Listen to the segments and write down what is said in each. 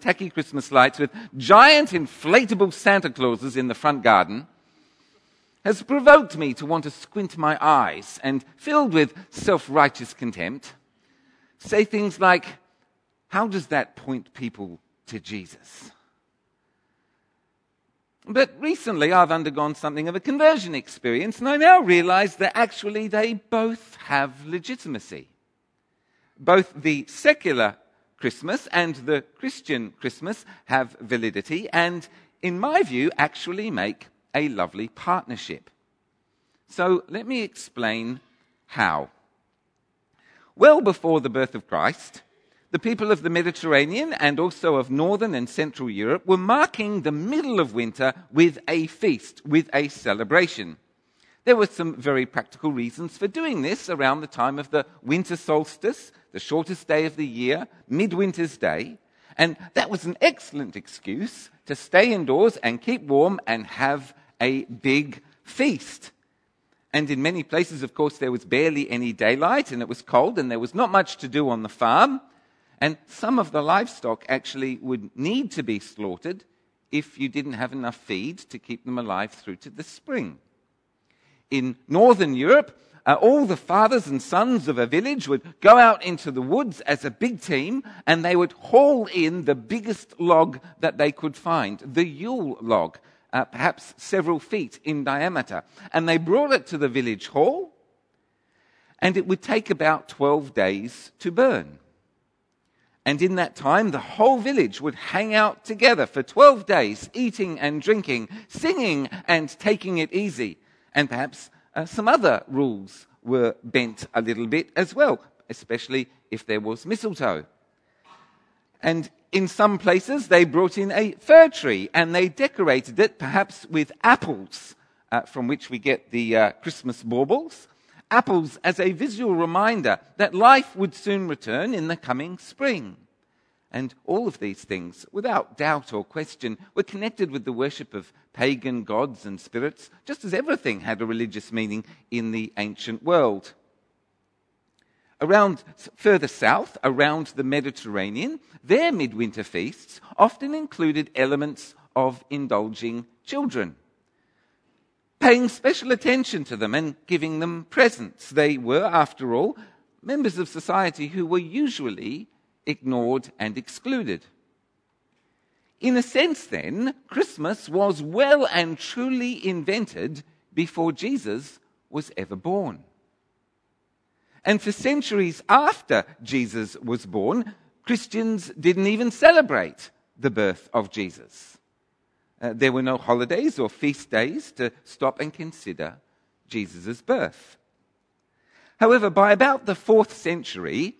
tacky Christmas lights with giant inflatable Santa Clauses in the front garden has provoked me to want to squint my eyes and, filled with self righteous contempt, say things like, How does that point people to Jesus? But recently I've undergone something of a conversion experience, and I now realize that actually they both have legitimacy. Both the secular Christmas and the Christian Christmas have validity and, in my view, actually make a lovely partnership. So let me explain how. Well before the birth of Christ, the people of the Mediterranean and also of northern and central Europe were marking the middle of winter with a feast, with a celebration. There were some very practical reasons for doing this around the time of the winter solstice, the shortest day of the year, midwinter's day. And that was an excellent excuse to stay indoors and keep warm and have a big feast. And in many places, of course, there was barely any daylight and it was cold and there was not much to do on the farm. And some of the livestock actually would need to be slaughtered if you didn't have enough feed to keep them alive through to the spring in northern Europe, uh, all the fathers and sons of a village would go out into the woods as a big team and they would haul in the biggest log that they could find, the Yule log, uh, perhaps several feet in diameter. And they brought it to the village hall and it would take about 12 days to burn. And in that time, the whole village would hang out together for 12 days, eating and drinking, singing and taking it easy and perhaps uh, some other rules were bent a little bit as well, especially if there was mistletoe. And in some places, they brought in a fir tree and they decorated it perhaps with apples, uh, from which we get the uh, Christmas baubles. Apples as a visual reminder that life would soon return in the coming spring. And all of these things, without doubt or question, were connected with the worship of pagan gods and spirits, just as everything had a religious meaning in the ancient world. Around further south, around the Mediterranean, their midwinter feasts often included elements of indulging children, paying special attention to them and giving them presents. They were, after all, members of society who were usually ignored, and excluded. In a sense, then, Christmas was well and truly invented before Jesus was ever born. And for centuries after Jesus was born, Christians didn't even celebrate the birth of Jesus. Uh, there were no holidays or feast days to stop and consider Jesus' birth. However, by about the fourth century,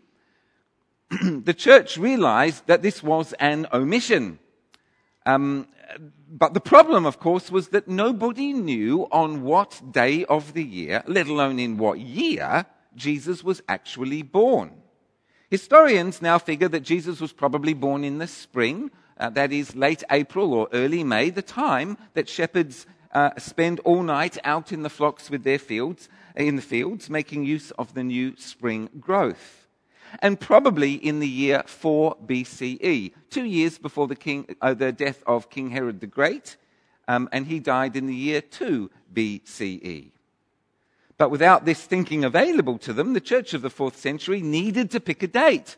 the church realized that this was an omission. Um, but the problem, of course, was that nobody knew on what day of the year, let alone in what year, Jesus was actually born. Historians now figure that Jesus was probably born in the spring, uh, that is, late April or early May, the time that shepherds uh, spend all night out in the flocks with their fields, in the fields, making use of the new spring growth and probably in the year 4 BCE, two years before the, king, uh, the death of King Herod the Great, um, and he died in the year 2 BCE. But without this thinking available to them, the church of the fourth century needed to pick a date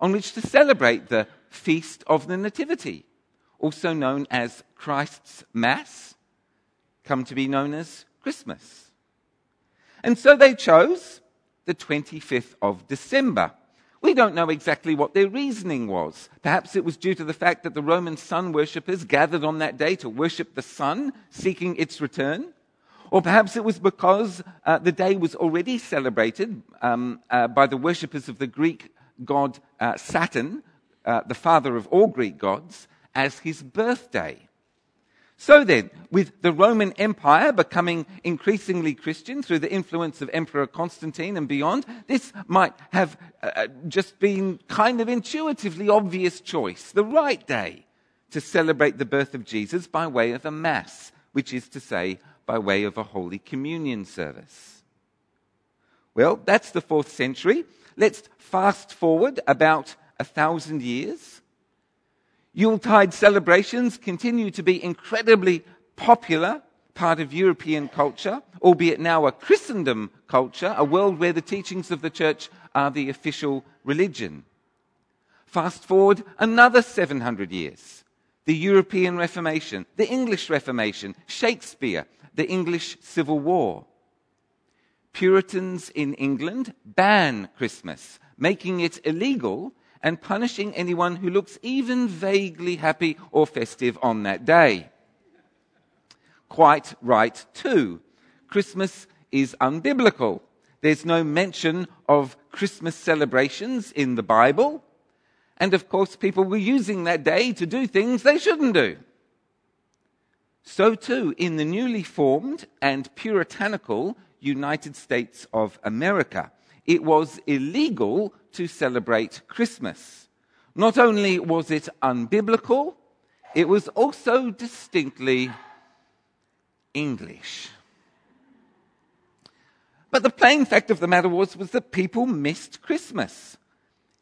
on which to celebrate the Feast of the Nativity, also known as Christ's Mass, come to be known as Christmas. And so they chose the 25th of December we don't know exactly what their reasoning was. Perhaps it was due to the fact that the Roman sun worshippers gathered on that day to worship the sun, seeking its return. Or perhaps it was because uh, the day was already celebrated um, uh, by the worshippers of the Greek god uh, Saturn, uh, the father of all Greek gods, as his birthday. So then, with the Roman Empire becoming increasingly Christian through the influence of Emperor Constantine and beyond, this might have uh, just been kind of intuitively obvious choice, the right day to celebrate the birth of Jesus by way of a mass, which is to say, by way of a Holy Communion service. Well, that's the fourth century. Let's fast forward about a thousand years Yuletide celebrations continue to be incredibly popular part of European culture, albeit now a Christendom culture, a world where the teachings of the church are the official religion. Fast forward another 700 years. The European Reformation, the English Reformation, Shakespeare, the English Civil War. Puritans in England ban Christmas, making it illegal and punishing anyone who looks even vaguely happy or festive on that day. Quite right, too. Christmas is unbiblical. There's no mention of Christmas celebrations in the Bible. And of course, people were using that day to do things they shouldn't do. So too, in the newly formed and puritanical United States of America, it was illegal to celebrate Christmas. Not only was it unbiblical, it was also distinctly English. But the plain fact of the matter was, was that people missed Christmas.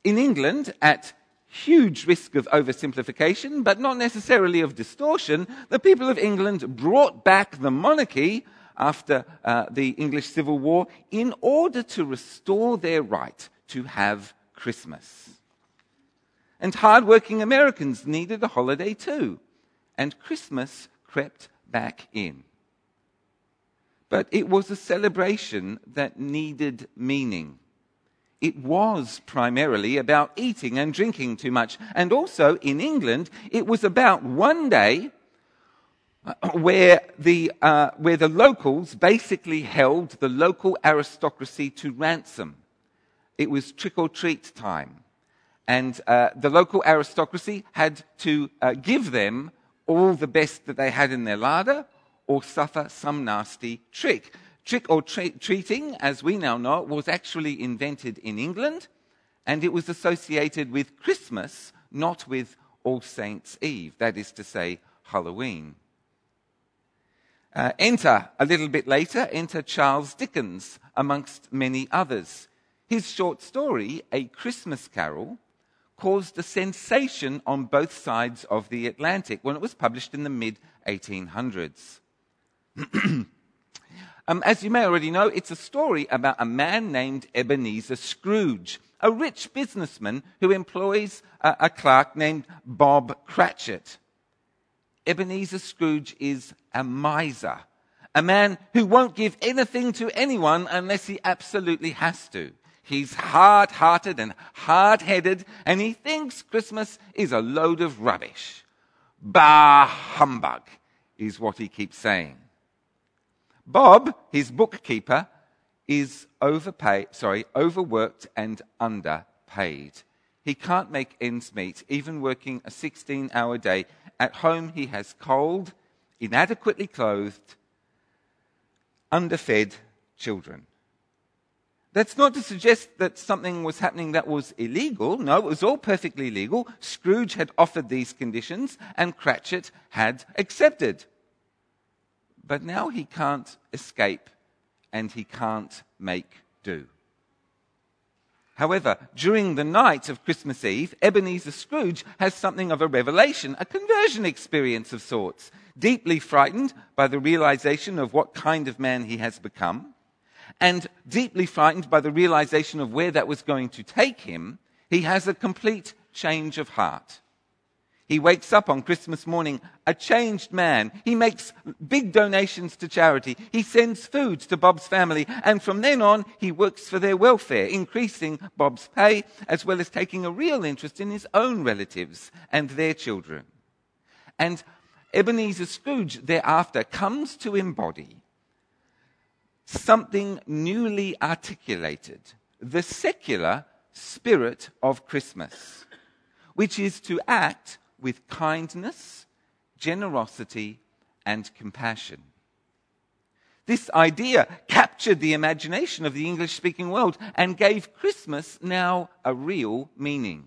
In England, at huge risk of oversimplification, but not necessarily of distortion, the people of England brought back the monarchy after uh, the English Civil War in order to restore their right to have Christmas. And hardworking Americans needed a holiday too, and Christmas crept back in. But it was a celebration that needed meaning. It was primarily about eating and drinking too much. And also in England, it was about one day where the, uh, where the locals basically held the local aristocracy to ransom. It was trick or treat time. And uh, the local aristocracy had to uh, give them all the best that they had in their larder or suffer some nasty trick. Trick or tra- treating, as we now know, was actually invented in England and it was associated with Christmas, not with All Saints' Eve, that is to say, Halloween. Uh, enter, a little bit later, enter Charles Dickens, amongst many others. His short story, A Christmas Carol, caused a sensation on both sides of the Atlantic when it was published in the mid 1800s. um, as you may already know, it's a story about a man named Ebenezer Scrooge, a rich businessman who employs a, a clerk named Bob Cratchit. Ebenezer Scrooge is a miser, a man who won't give anything to anyone unless he absolutely has to. He's hard hearted and hard headed, and he thinks Christmas is a load of rubbish. Bah humbug, is what he keeps saying. Bob, his bookkeeper, is overpaid, sorry, overworked and underpaid. He can't make ends meet, even working a 16 hour day. At home, he has cold, inadequately clothed, underfed children. That's not to suggest that something was happening that was illegal. No, it was all perfectly legal. Scrooge had offered these conditions and Cratchit had accepted. But now he can't escape and he can't make do. However, during the night of Christmas Eve, Ebenezer Scrooge has something of a revelation, a conversion experience of sorts. Deeply frightened by the realization of what kind of man he has become, and deeply frightened by the realization of where that was going to take him, he has a complete change of heart. He wakes up on Christmas morning a changed man. He makes big donations to charity. He sends food to Bob's family. And from then on, he works for their welfare, increasing Bob's pay, as well as taking a real interest in his own relatives and their children. And Ebenezer Scrooge thereafter comes to embody something newly articulated the secular spirit of Christmas, which is to act with kindness, generosity, and compassion. This idea captured the imagination of the English speaking world and gave Christmas now a real meaning.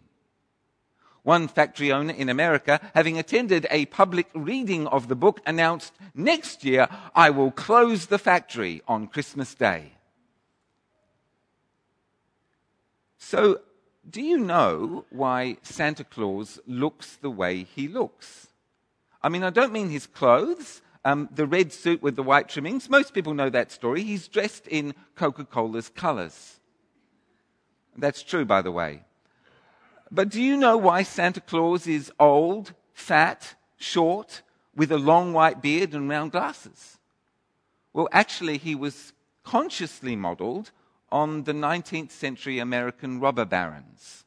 One factory owner in America, having attended a public reading of the book, announced, Next year I will close the factory on Christmas Day. So do you know why Santa Claus looks the way he looks? I mean, I don't mean his clothes, um, the red suit with the white trimmings. Most people know that story. He's dressed in Coca Cola's colors. That's true, by the way. But do you know why Santa Claus is old, fat, short, with a long white beard and round glasses? Well, actually, he was consciously modeled on the 19th century American robber barons.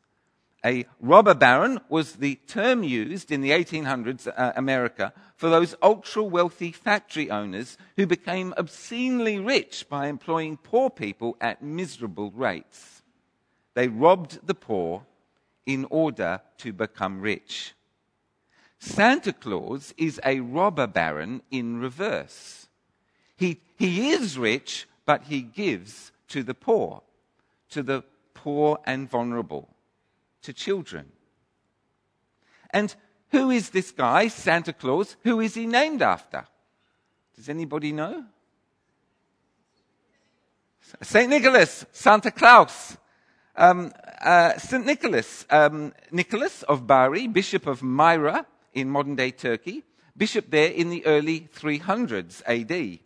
A robber baron was the term used in the 1800s uh, America for those ultra wealthy factory owners who became obscenely rich by employing poor people at miserable rates. They robbed the poor in order to become rich. Santa Claus is a robber baron in reverse. He, he is rich, but he gives to the poor, to the poor and vulnerable, to children. And who is this guy, Santa Claus? Who is he named after? Does anybody know? St. Nicholas, Santa Claus. Um, uh, St. Nicholas, um, Nicholas of Bari, Bishop of Myra in modern day Turkey, bishop there in the early 300s AD.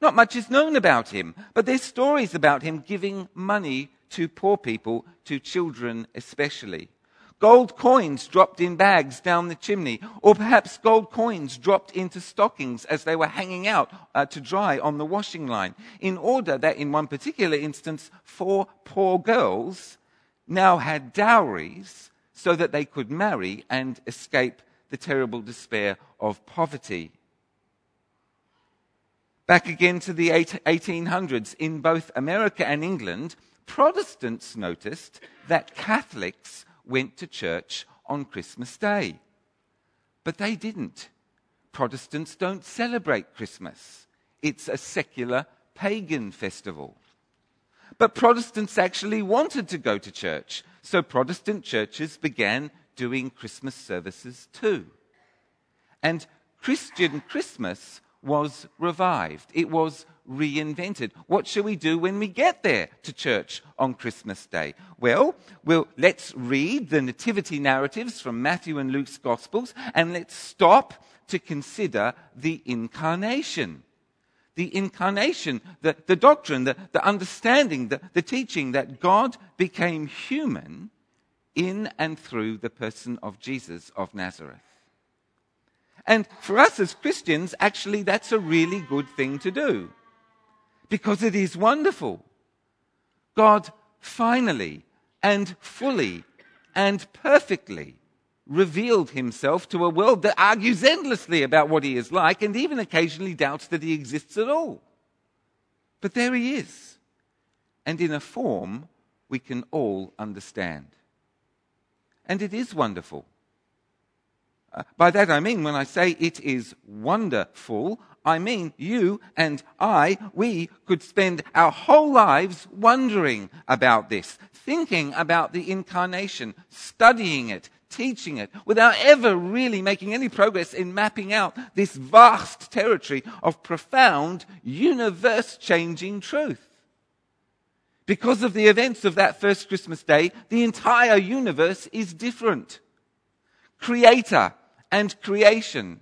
Not much is known about him, but there's stories about him giving money to poor people, to children especially. Gold coins dropped in bags down the chimney, or perhaps gold coins dropped into stockings as they were hanging out uh, to dry on the washing line, in order that, in one particular instance, four poor girls now had dowries so that they could marry and escape the terrible despair of poverty. Back again to the 1800s, in both America and England, Protestants noticed that Catholics went to church on Christmas Day. But they didn't. Protestants don't celebrate Christmas, it's a secular pagan festival. But Protestants actually wanted to go to church, so Protestant churches began doing Christmas services too. And Christian Christmas was revived. It was reinvented. What shall we do when we get there to church on Christmas Day? Well, well, let's read the nativity narratives from Matthew and Luke's Gospels and let's stop to consider the incarnation. The incarnation, the, the doctrine, the, the understanding, the, the teaching that God became human in and through the person of Jesus of Nazareth. And for us as Christians, actually, that's a really good thing to do. Because it is wonderful. God finally and fully and perfectly revealed himself to a world that argues endlessly about what he is like and even occasionally doubts that he exists at all. But there he is. And in a form we can all understand. And it is wonderful. Uh, by that I mean, when I say it is wonderful, I mean you and I, we could spend our whole lives wondering about this, thinking about the incarnation, studying it, teaching it, without ever really making any progress in mapping out this vast territory of profound, universe changing truth. Because of the events of that first Christmas day, the entire universe is different. Creator, and creation.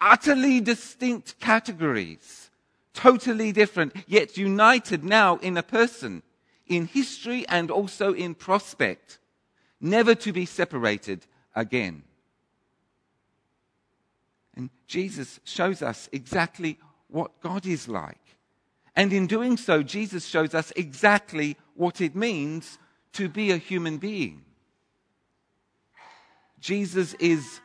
Utterly distinct categories, totally different, yet united now in a person, in history and also in prospect, never to be separated again. And Jesus shows us exactly what God is like. And in doing so, Jesus shows us exactly what it means to be a human being. Jesus is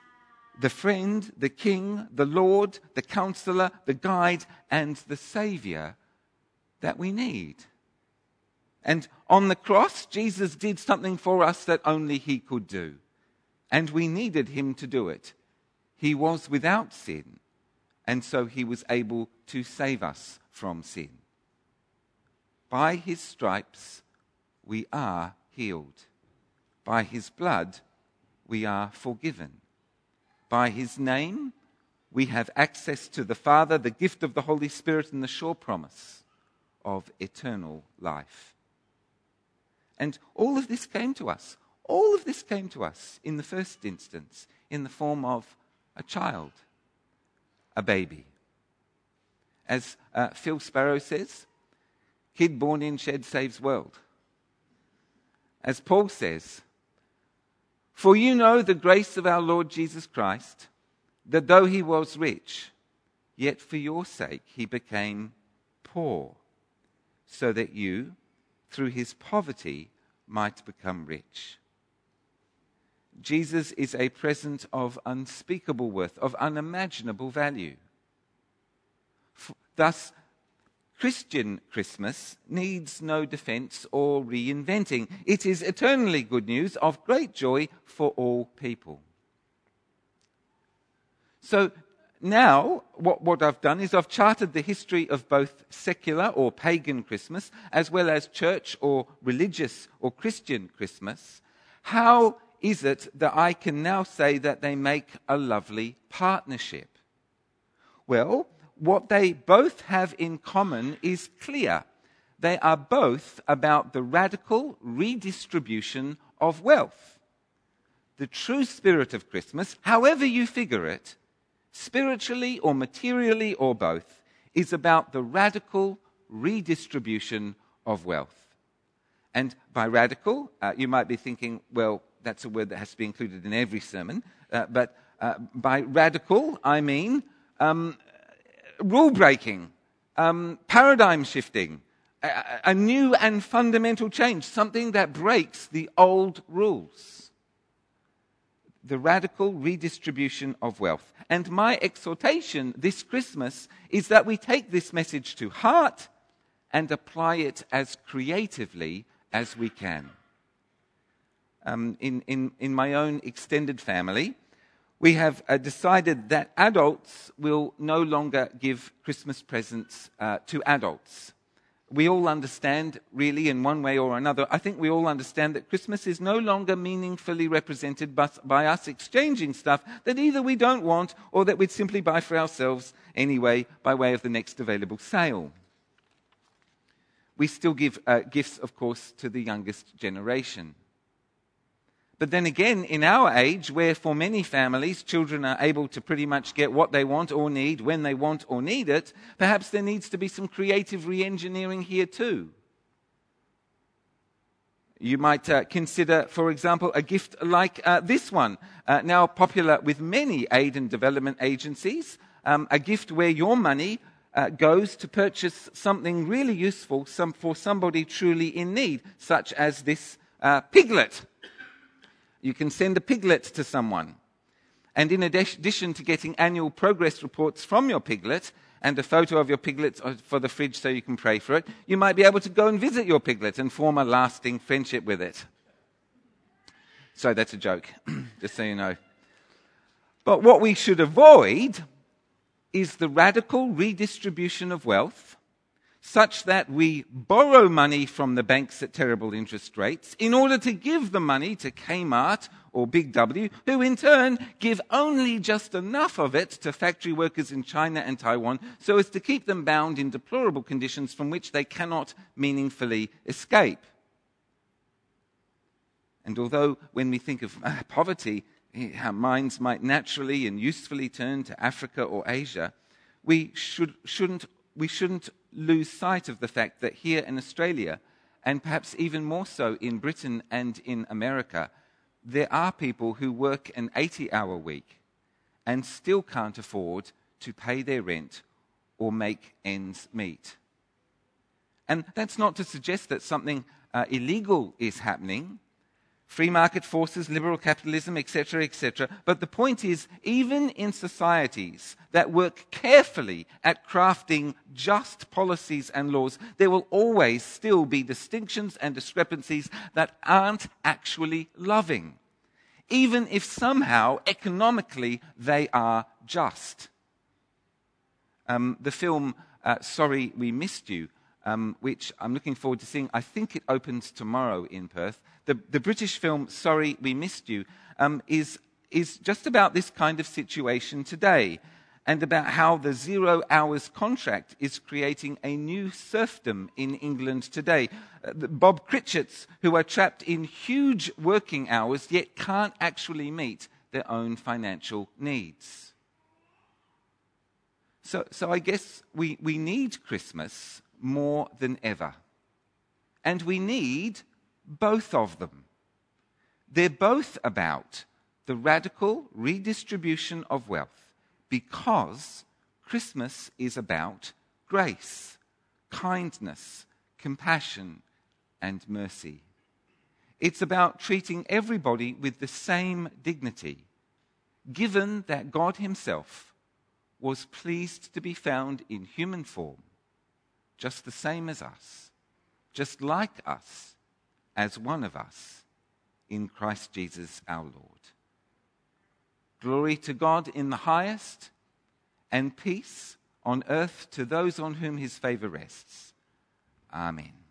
the friend, the king, the Lord, the counselor, the guide, and the savior that we need. And on the cross, Jesus did something for us that only he could do. And we needed him to do it. He was without sin, and so he was able to save us from sin. By his stripes, we are healed. By his blood, we are forgiven. By his name, we have access to the Father, the gift of the Holy Spirit, and the sure promise of eternal life. And all of this came to us. All of this came to us in the first instance in the form of a child, a baby. As uh, Phil Sparrow says, kid born in shed saves world. As Paul says, for you know the grace of our Lord Jesus Christ, that though he was rich, yet for your sake he became poor, so that you, through his poverty, might become rich. Jesus is a present of unspeakable worth, of unimaginable value. Thus, Christian Christmas needs no defense or reinventing. It is eternally good news of great joy for all people. So now, what, what I've done is I've charted the history of both secular or pagan Christmas as well as church or religious or Christian Christmas. How is it that I can now say that they make a lovely partnership? Well, what they both have in common is clear. They are both about the radical redistribution of wealth. The true spirit of Christmas, however you figure it, spiritually or materially or both, is about the radical redistribution of wealth. And by radical, uh, you might be thinking, well, that's a word that has to be included in every sermon. Uh, but uh, by radical, I mean um, rule breaking, um, paradigm shifting, a, a new and fundamental change, something that breaks the old rules. The radical redistribution of wealth. And my exhortation this Christmas is that we take this message to heart and apply it as creatively as we can. Um, in, in, in my own extended family, we have uh, decided that adults will no longer give Christmas presents uh, to adults. We all understand, really, in one way or another, I think we all understand that Christmas is no longer meaningfully represented by, by us exchanging stuff that either we don't want or that we'd simply buy for ourselves anyway by way of the next available sale. We still give uh, gifts, of course, to the youngest generation. But then again, in our age, where for many families children are able to pretty much get what they want or need when they want or need it, perhaps there needs to be some creative re engineering here too. You might uh, consider, for example, a gift like uh, this one, uh, now popular with many aid and development agencies, um, a gift where your money uh, goes to purchase something really useful some, for somebody truly in need, such as this uh, piglet you can send a piglet to someone. And in addition to getting annual progress reports from your piglet and a photo of your piglet uh, for the fridge so you can pray for it, you might be able to go and visit your piglet and form a lasting friendship with it. So that's a joke, just so you know. But what we should avoid is the radical redistribution of wealth such that we borrow money from the banks at terrible interest rates in order to give the money to Kmart or Big W, who in turn give only just enough of it to factory workers in China and Taiwan so as to keep them bound in deplorable conditions from which they cannot meaningfully escape. And although when we think of uh, poverty, eh, our minds might naturally and usefully turn to Africa or Asia, we should, shouldn't, we shouldn't lose sight of the fact that here in Australia, and perhaps even more so in Britain and in America, there are people who work an 80 hour week and still can't afford to pay their rent or make ends meet. And that's not to suggest that something uh, illegal is happening free market forces, liberal capitalism, etc., etc. But the point is, even in societies that work carefully at crafting just policies and laws, there will always still be distinctions and discrepancies that aren't actually loving, even if somehow economically they are just. Um, the film uh, Sorry We Missed You um, which I'm looking forward to seeing. I think it opens tomorrow in Perth. The, the British film Sorry We Missed You um, is, is just about this kind of situation today. and about how the zero hours contract is creating a new serfdom in England today. Uh, Bob Cratchits, who are trapped in huge working hours yet can't actually meet their own financial needs. So, so I guess we, we need Christmas more than ever. And we need both of them. They're both about the radical redistribution of wealth because Christmas is about grace, kindness, compassion, and mercy. It's about treating everybody with the same dignity, given that God Himself was pleased to be found in human form, just the same as us, just like us, as one of us, in Christ Jesus our Lord. Glory to God in the highest, and peace on earth to those on whom his favor rests. Amen.